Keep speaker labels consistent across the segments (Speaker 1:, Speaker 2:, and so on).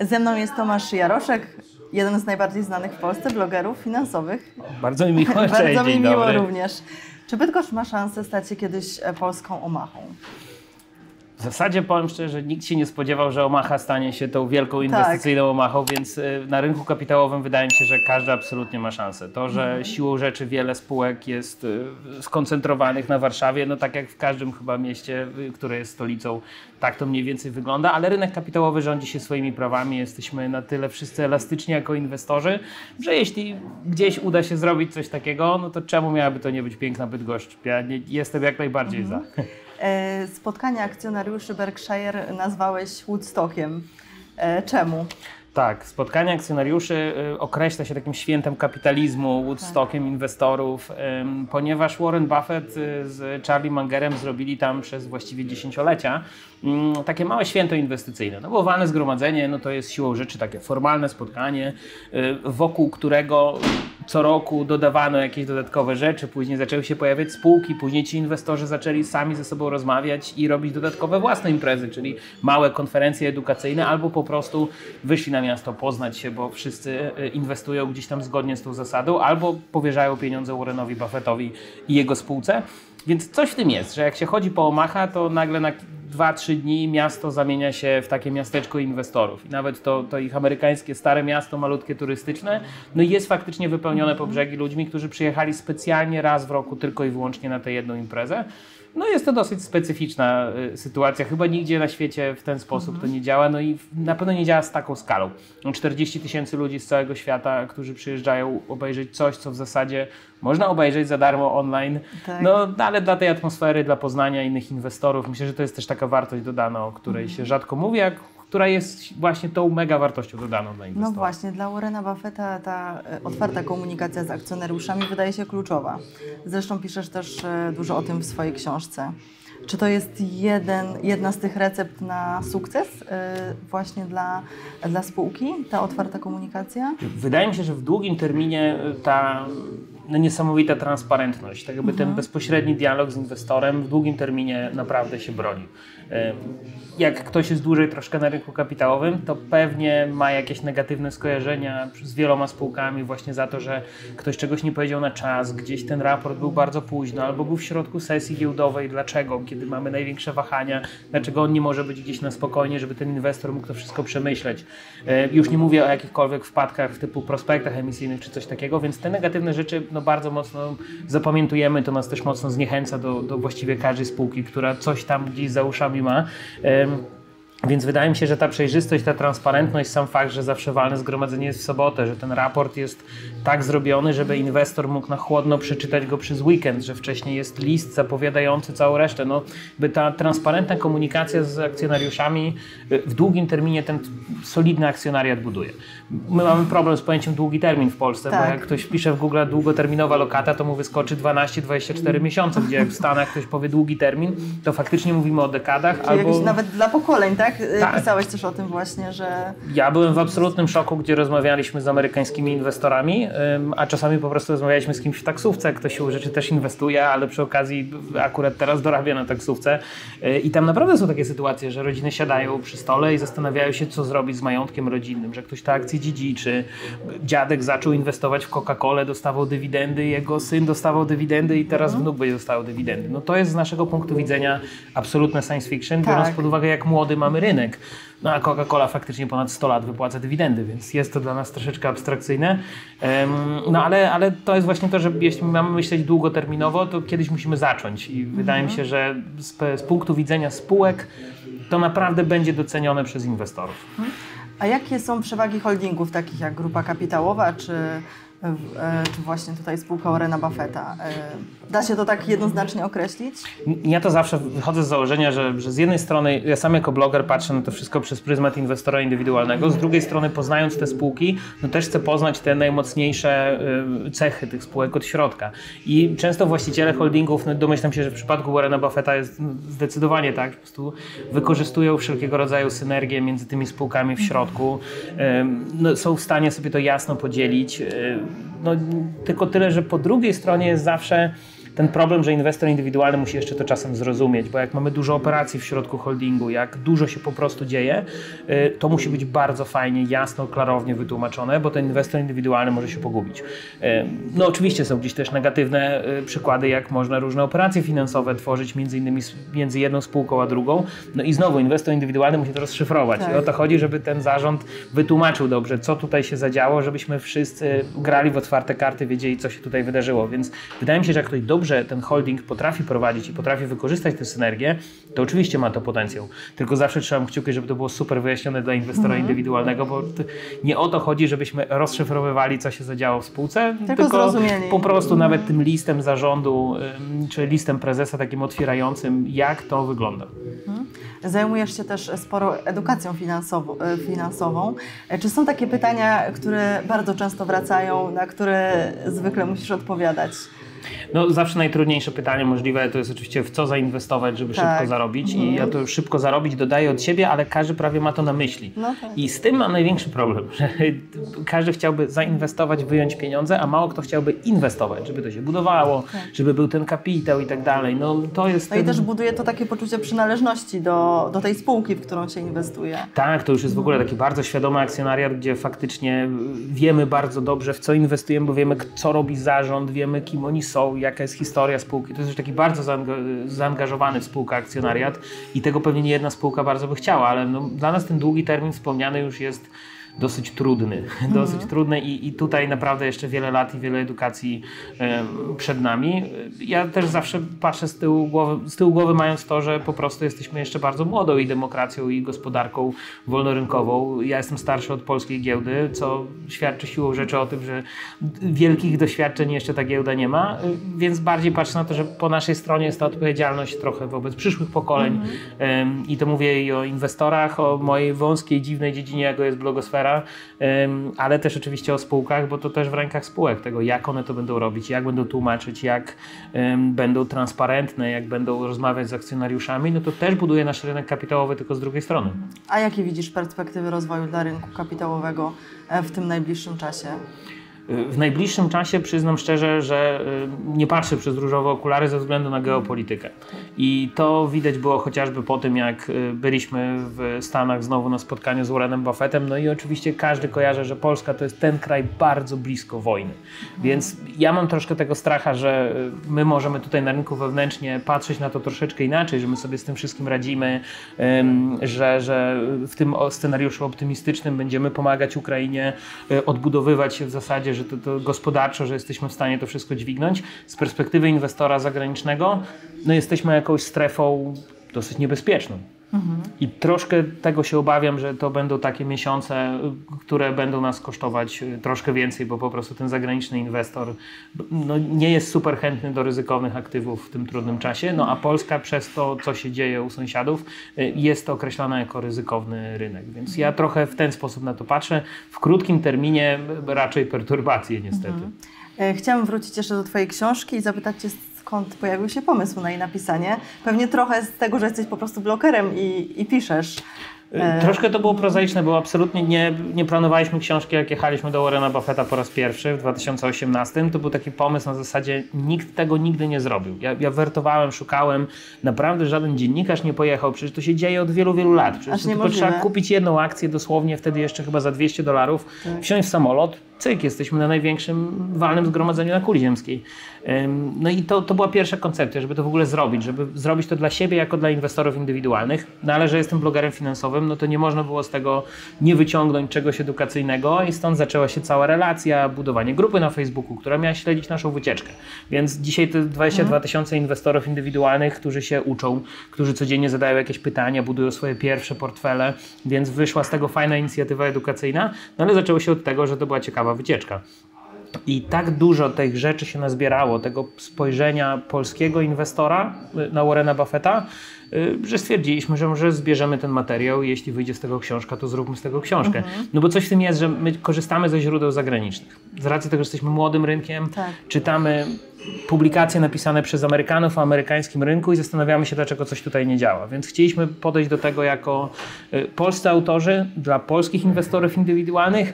Speaker 1: Ze mną jest Tomasz Jaroszek, jeden z najbardziej znanych w Polsce blogerów finansowych.
Speaker 2: Bardzo mi miło,
Speaker 1: Bardzo mi miło
Speaker 2: dobry.
Speaker 1: również. Czy Bydgoszcz ma szansę stać się kiedyś e, polską Omachą?
Speaker 2: W zasadzie powiem szczerze, że nikt się nie spodziewał, że Omaha stanie się tą wielką inwestycyjną Omachą, więc y, na rynku kapitałowym wydaje mi się, że każdy absolutnie ma szansę. To, że siłą rzeczy wiele spółek jest y, skoncentrowanych na Warszawie, no tak jak w każdym chyba mieście, y, które jest stolicą, tak to mniej więcej wygląda, ale rynek kapitałowy rządzi się swoimi prawami. Jesteśmy na tyle wszyscy elastyczni jako inwestorzy, że jeśli gdzieś uda się zrobić coś takiego, no to czemu miałaby to nie być piękna Bydgoszcz? Ja nie, jestem jak najbardziej za.
Speaker 1: E, Spotkanie akcjonariuszy Berkshire nazwałeś Woodstockiem. E, Czemu?
Speaker 2: Tak, spotkanie akcjonariuszy y, określa się takim świętem kapitalizmu, Woodstockiem inwestorów, ym, ponieważ Warren Buffett z Charlie Mangerem zrobili tam przez właściwie dziesięciolecia ym, takie małe święto inwestycyjne. No bo walne zgromadzenie no to jest siłą rzeczy takie formalne spotkanie, wokół którego co roku dodawano jakieś dodatkowe rzeczy, później zaczęły się pojawiać spółki, później ci inwestorzy zaczęli sami ze sobą rozmawiać i robić dodatkowe własne imprezy, czyli małe konferencje edukacyjne albo po prostu wyszli na miasto poznać się, bo wszyscy y, inwestują gdzieś tam zgodnie z tą zasadą, albo powierzają pieniądze Warrenowi Buffettowi i jego spółce. Więc coś w tym jest, że jak się chodzi po Omaha, to nagle na 2-3 dni miasto zamienia się w takie miasteczko inwestorów. I nawet to, to ich amerykańskie stare miasto, malutkie turystyczne, no jest faktycznie wypełnione po brzegi ludźmi, którzy przyjechali specjalnie raz w roku tylko i wyłącznie na tę jedną imprezę. No jest to dosyć specyficzna y, sytuacja. Chyba nigdzie na świecie w ten sposób to nie działa. No i na pewno nie działa z taką skalą. No 40 tysięcy ludzi z całego świata, którzy przyjeżdżają obejrzeć coś, co w zasadzie można obejrzeć za darmo online.
Speaker 1: Tak.
Speaker 2: No ale dla tej atmosfery, dla poznania innych inwestorów, myślę, że to jest też taka wartość dodana, o której się rzadko mówi, a która jest właśnie tą mega wartością dodaną dla
Speaker 1: No
Speaker 2: inwestorów.
Speaker 1: właśnie, dla Warrena Buffetta ta e, otwarta komunikacja z akcjonariuszami wydaje się kluczowa. Zresztą piszesz też e, dużo o tym w swojej książce. Czy to jest jeden, jedna z tych recept na sukces e, właśnie dla, dla spółki, ta otwarta komunikacja?
Speaker 2: Wydaje mi się, że w długim terminie ta no, niesamowita transparentność, tak jakby ten bezpośredni dialog z inwestorem w długim terminie naprawdę się broni. Jak ktoś jest dłużej troszkę na rynku kapitałowym, to pewnie ma jakieś negatywne skojarzenia z wieloma spółkami właśnie za to, że ktoś czegoś nie powiedział na czas, gdzieś ten raport był bardzo późno, albo był w środku sesji giełdowej. Dlaczego? Kiedy mamy największe wahania, dlaczego on nie może być gdzieś na spokojnie, żeby ten inwestor mógł to wszystko przemyśleć. Już nie mówię o jakichkolwiek wpadkach typu prospektach emisyjnych czy coś takiego, więc te negatywne rzeczy no, bardzo mocno zapamiętujemy. To nas też mocno zniechęca do, do właściwie każdej spółki, która coś tam gdzieś za uszami ma. Więc wydaje mi się, że ta przejrzystość, ta transparentność, sam fakt, że zawsze walne zgromadzenie jest w sobotę, że ten raport jest tak zrobiony, żeby inwestor mógł na chłodno przeczytać go przez weekend, że wcześniej jest list zapowiadający całą resztę. No, by ta transparentna komunikacja z akcjonariuszami y, w długim terminie ten solidny akcjonariat buduje. My mamy problem z pojęciem długi termin w Polsce,
Speaker 1: Tak.
Speaker 2: bo jak ktoś pisze w Google długoterminowa lokata, to mu wyskoczy 12-24 miesiące, gdzie jak w Stanach ktoś powie długi termin, to faktycznie mówimy o dekadach
Speaker 1: Czy
Speaker 2: albo...
Speaker 1: nawet dla pokoleń, tak? E,
Speaker 2: Tak.
Speaker 1: Pisałeś też o tym właśnie, że
Speaker 2: Ja byłem w absolutnym szoku, gdzie rozmawialiśmy z amerykańskimi inwestorami, a czasami po prostu rozmawialiśmy z kimś w taksówce, ktoś siłą rzeczy też inwestuje, ale przy okazji akurat teraz dorabia na taksówce. Yy, I tam naprawdę są takie sytuacje, że rodziny siadają przy stole i zastanawiają się, co zrobić z majątkiem rodzinnym, że ktoś te akcje dziedziczy, dziadek zaczął inwestować w Coca-Colę, dostawał dywidendy, jego syn dostawał dywidendy i teraz wnuk będzie dostawał dywidendy. No to jest z naszego punktu widzenia absolutne science fiction,
Speaker 1: Tak.
Speaker 2: biorąc pod uwagę, jak młody mamy rynek. No a Coca-Cola faktycznie ponad 100 lat wypłaca dywidendy, więc jest to dla nas troszeczkę abstrakcyjne. No ale, ale to jest właśnie to, że jeśli mamy myśleć długoterminowo, to kiedyś musimy zacząć i wydaje mi się, że z, z punktu widzenia spółek to naprawdę będzie docenione przez inwestorów.
Speaker 1: A jakie są przewagi holdingów takich jak grupa kapitałowa, czy, czy właśnie tutaj spółka Warrena Buffetta? E, Da się to tak jednoznacznie określić?
Speaker 2: Ja to zawsze wychodzę z założenia, że, że z jednej strony ja sam jako bloger patrzę na to wszystko przez pryzmat inwestora indywidualnego, z drugiej strony poznając te spółki, no też chcę poznać te najmocniejsze y, cechy tych spółek od środka. I często właściciele holdingów, no domyślam się, że w przypadku Warrena Buffetta jest no, zdecydowanie tak, po prostu wykorzystują wszelkiego rodzaju synergie między tymi spółkami w środku, no, są w stanie sobie to jasno podzielić. No, tylko tyle, że po drugiej stronie jest zawsze ten problem, że inwestor indywidualny musi jeszcze to czasem zrozumieć, bo jak mamy dużo operacji w środku holdingu, jak dużo się po prostu dzieje, y, to musi być bardzo fajnie, jasno, klarownie wytłumaczone, bo ten inwestor indywidualny może się pogubić. Y, no oczywiście są gdzieś też negatywne y, przykłady, jak można różne operacje finansowe tworzyć między innymi między jedną spółką a drugą. No i znowu inwestor indywidualny musi to rozszyfrować. Tak. I o to chodzi, żeby ten zarząd wytłumaczył dobrze, co tutaj się zadziało, żebyśmy wszyscy grali w otwarte karty, wiedzieli, co się tutaj wydarzyło. Więc wydaje mi się, że jak ktoś dobrze ten holding potrafi prowadzić i potrafi wykorzystać tę synergię, to oczywiście ma to potencjał. Tylko zawsze trzeba kciuki, żeby to było super wyjaśnione dla inwestora mhm. indywidualnego, bo nie o to chodzi, żebyśmy rozszyfrowywali, co się zadziało w spółce,
Speaker 1: tylko, tylko
Speaker 2: po prostu mhm. nawet tym listem zarządu, czy listem prezesa takim otwierającym, jak to wygląda. Mhm.
Speaker 1: Zajmujesz się też sporo edukacją finansową, e, finansową. E, czy są takie pytania, które bardzo często wracają, na które zwykle musisz odpowiadać?
Speaker 2: No zawsze najtrudniejsze pytanie możliwe to jest oczywiście w co zainwestować, żeby tak. szybko zarobić i ja to szybko zarobić dodaję od siebie, ale każdy prawie ma to na myśli. No tak. I z tym mam największy problem, że każdy chciałby zainwestować, wyjąć pieniądze, a mało kto chciałby inwestować, żeby to się budowało, tak. żeby był ten kapitał i tak dalej. No to jest...
Speaker 1: No ten... i też buduje to takie poczucie przynależności do, do tej spółki, w którą się inwestuje.
Speaker 2: Tak, to już jest w ogóle taki bardzo świadomy akcjonariat, gdzie faktycznie wiemy bardzo dobrze w co inwestujemy, bo wiemy co robi zarząd, wiemy kim oni są, jaka jest historia spółki. To jest już taki bardzo zaangażowany w spółkę akcjonariat i tego pewnie nie jedna spółka bardzo by chciała, ale no, dla nas ten długi termin wspomniany już jest dosyć trudny. Mhm. Dosyć trudny i, i tutaj naprawdę jeszcze wiele lat i wiele edukacji przed nami. Ja też zawsze patrzę z tyłu, głowy, z tyłu głowy mając to, że po prostu jesteśmy jeszcze bardzo młodą i demokracją i gospodarką wolnorynkową. Ja jestem starszy od polskiej giełdy, co świadczy siłą rzeczy o tym, że wielkich doświadczeń jeszcze ta giełda nie ma, więc bardziej patrzę na to, że po naszej stronie jest ta odpowiedzialność trochę wobec przyszłych pokoleń mhm. i to mówię i o inwestorach, o mojej wąskiej, dziwnej dziedzinie, jaką jest blogosfera, ale też oczywiście o spółkach, bo to też w rękach spółek tego, jak one to będą robić, jak będą tłumaczyć, jak będą transparentne, jak będą rozmawiać z akcjonariuszami, no to też buduje nasz rynek kapitałowy, tylko z drugiej strony.
Speaker 1: A jakie widzisz perspektywy rozwoju dla rynku kapitałowego e, w tym najbliższym czasie?
Speaker 2: W najbliższym czasie przyznam szczerze, że y, nie patrzę przez różowe okulary ze względu na geopolitykę. I to widać było chociażby po tym, jak y, byliśmy w Stanach znowu na spotkaniu z Warrenem Buffettem. No i oczywiście każdy kojarzy, że Polska to jest ten kraj bardzo blisko wojny. Więc ja mam troszkę tego stracha, że y, my możemy tutaj na rynku wewnętrznie patrzeć na to troszeczkę inaczej, że my sobie z tym wszystkim radzimy, że, że w tym scenariuszu optymistycznym będziemy pomagać Ukrainie odbudowywać się w zasadzie że to, to gospodarczo, że jesteśmy w stanie to wszystko dźwignąć. Z perspektywy inwestora zagranicznego, no jesteśmy jakąś strefą dosyć niebezpieczną. Mhm. I troszkę tego się obawiam, że to będą takie miesiące, które będą nas kosztować y, troszkę więcej, bo po prostu ten zagraniczny inwestor no, nie jest super chętny do ryzykownych aktywów w tym trudnym czasie, no a Polska przez to, co się dzieje u sąsiadów, y, jest określana jako ryzykowny rynek. Więc ja trochę w ten sposób na to patrzę. W krótkim terminie raczej perturbacje niestety. Mhm.
Speaker 1: E, chciałam wrócić jeszcze do Twojej książki i zapytać Cię, skąd pojawił się pomysł na jej napisanie. Pewnie trochę z tego, że jesteś po prostu blokerem i, i piszesz.
Speaker 2: E, troszkę to było prozaiczne, bo absolutnie nie, nie planowaliśmy książki, jak jechaliśmy do Warrena Buffetta po raz pierwszy w 2018. To był taki pomysł na zasadzie, nikt tego nigdy nie zrobił. Ja, ja wertowałem, szukałem, naprawdę żaden dziennikarz nie pojechał, przecież to się dzieje od wielu, wielu lat. Przecież tylko trzeba kupić jedną akcję dosłownie, wtedy jeszcze chyba za 200 dolarów, tak. wsiąść w samolot, cyk, jesteśmy na największym walnym zgromadzeniu na kuli ziemskiej. No i to, to była pierwsza koncepcja, żeby to w ogóle zrobić, żeby zrobić to dla siebie jako dla inwestorów indywidualnych. No ale że jestem blogerem finansowym, no to nie można było z tego nie wyciągnąć czegoś edukacyjnego i stąd zaczęła się cała relacja, budowanie grupy na Facebooku, która miała śledzić naszą wycieczkę. Więc dzisiaj to 22 mhm. tysiące inwestorów indywidualnych, którzy się uczą, którzy codziennie zadają jakieś pytania, budują swoje pierwsze portfele, więc wyszła z tego fajna inicjatywa edukacyjna, no ale zaczęło się od tego, że to była ciekawa wycieczka. I tak dużo tych rzeczy się nazbierało, tego spojrzenia polskiego inwestora y, na Warrena Buffetta, że stwierdziliśmy, że może zbierzemy ten materiał i jeśli wyjdzie z tego książka, to zróbmy z tego książkę. No bo coś w tym jest, że my korzystamy ze źródeł zagranicznych. Z racji tego, że jesteśmy młodym rynkiem,
Speaker 1: Tak.
Speaker 2: czytamy publikacje napisane przez Amerykanów o amerykańskim rynku i zastanawiamy się, dlaczego coś tutaj nie działa. Więc chcieliśmy podejść do tego jako y, polscy autorzy dla polskich inwestorów indywidualnych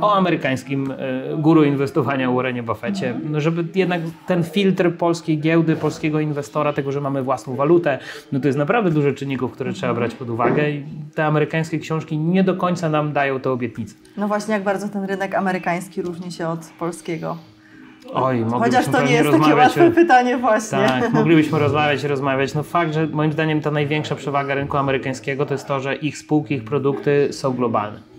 Speaker 2: o amerykańskim y, guru inwestowania Warrenie Buffetcie, no żeby jednak ten filtr polskiej giełdy, polskiego inwestora, tego, że mamy własną walutę, no to jest naprawdę dużo czynników, które trzeba brać pod uwagę i te amerykańskie książki nie do końca nam dają te obietnice.
Speaker 1: No właśnie, jak bardzo ten rynek amerykański różni się od polskiego.
Speaker 2: Oj,
Speaker 1: Chociaż to nie jest takie łatwe
Speaker 2: o-
Speaker 1: pytanie właśnie.
Speaker 2: Tak, moglibyśmy rozmawiać i rozmawiać. No fakt, że moim zdaniem ta największa przewaga rynku amerykańskiego to jest to, że ich spółki, ich produkty są globalne.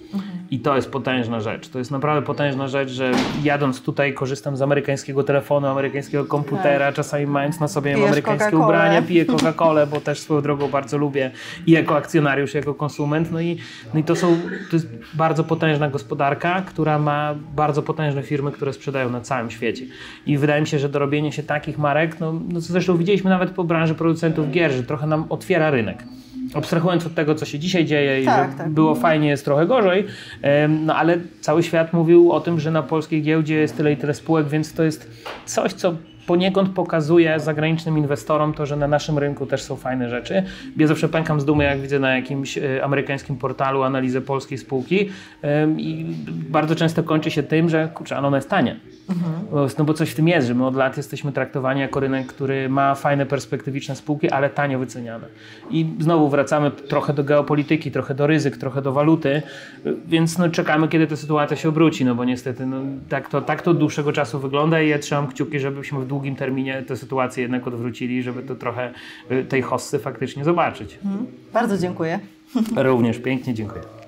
Speaker 2: I to jest potężna rzecz. To jest naprawdę potężna rzecz, że jadąc tutaj korzystam z amerykańskiego telefonu, amerykańskiego komputera, czasami mając na sobie
Speaker 1: Tak. Pijesz
Speaker 2: amerykańskie ubrania, piję Coca-Colę, bo też swoją drogą bardzo lubię i jako akcjonariusz, i jako konsument. No i, no i to są, to jest bardzo potężna gospodarka, która ma bardzo potężne firmy, które sprzedają na całym świecie. I wydaje mi się, że dorobienie się takich marek, no, no co zresztą widzieliśmy nawet po branży producentów gier, że trochę nam otwiera rynek. Abstrahując od tego, co się dzisiaj dzieje i
Speaker 1: Tak,
Speaker 2: że
Speaker 1: tak.
Speaker 2: było fajnie, jest trochę gorzej, no ale cały świat mówił o tym, że na polskiej giełdzie jest tyle i tyle spółek, więc to jest coś, co poniekąd pokazuje zagranicznym inwestorom to, że na naszym rynku też są fajne rzeczy. Ja zawsze pękam z dumy, jak widzę na jakimś e, amerykańskim portalu analizę polskiej spółki i bardzo często kończy się tym, że kurczę, ale ona jest tania. Bo- No bo coś w tym jest, że my od lat jesteśmy traktowani jako rynek, który ma fajne, perspektywiczne spółki, ale tanio wyceniane. I znowu wracamy trochę do geopolityki, trochę do ryzyk, trochę do waluty, więc no czekamy, kiedy ta sytuacja się obróci, no bo niestety no, tak, to, tak to od dłuższego czasu wygląda i ja trzymam kciuki, żebyśmy w długim terminie tę sytuację jednak odwrócili, żeby to trochę y, tej hossy faktycznie zobaczyć.
Speaker 1: Bardzo dziękuję.
Speaker 2: Również pięknie dziękuję.